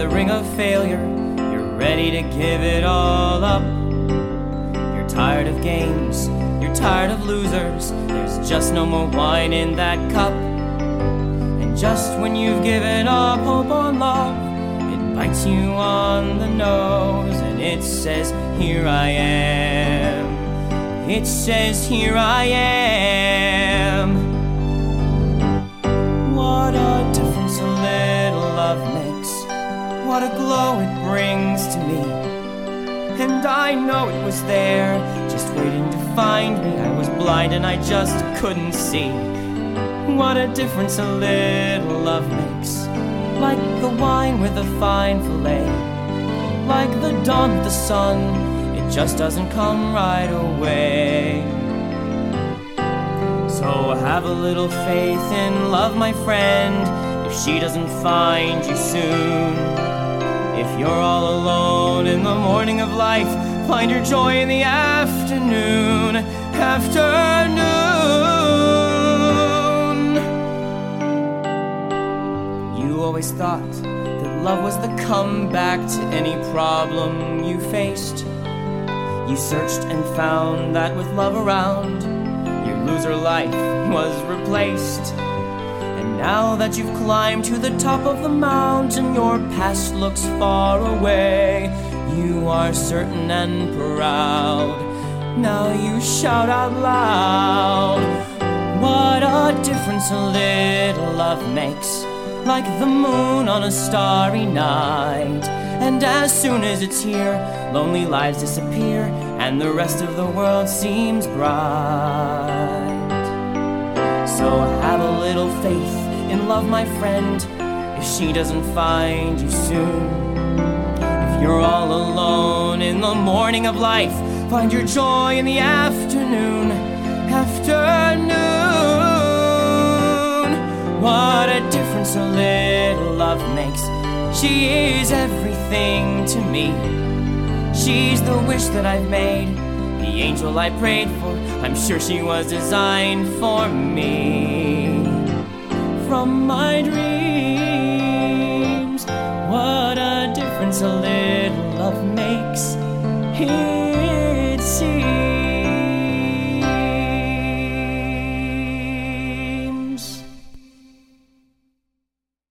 tiring of failure. You're ready to give it all up. You're tired of games. You're tired of losers. There's just no more wine in that cup. And just when you've given up hope on love, it bites you on the nose and it says, Here I am. It says, Here I am. What a glow it brings to me. And I know it was there, just waiting to find me. I was blind and I just couldn't see. What a difference a little love makes. Like the wine with a fine fillet. Like the dawn with the sun, it just doesn't come right away. So have a little faith in love, my friend, if she doesn't find you soon. If you're all alone in the morning of life, find your joy in the afternoon. Afternoon. You always thought that love was the comeback to any problem you faced. You searched and found that with love around, your loser life was replaced. And now that you've climbed to the top of the mountain, your past looks far away. You are certain and proud. Now you shout out loud. What a difference a little love makes. Like the moon on a starry night. And as soon as it's here, lonely lives disappear, and the rest of the world seems bright. So have a little faith in love, my friend, if she doesn't find you soon. If you're all alone in the morning of life, find your joy in the afternoon. Afternoon. What a difference a little love makes. She is everything to me. She's the wish that I've made, the angel I prayed for. I'm sure she was designed for me. From my dreams,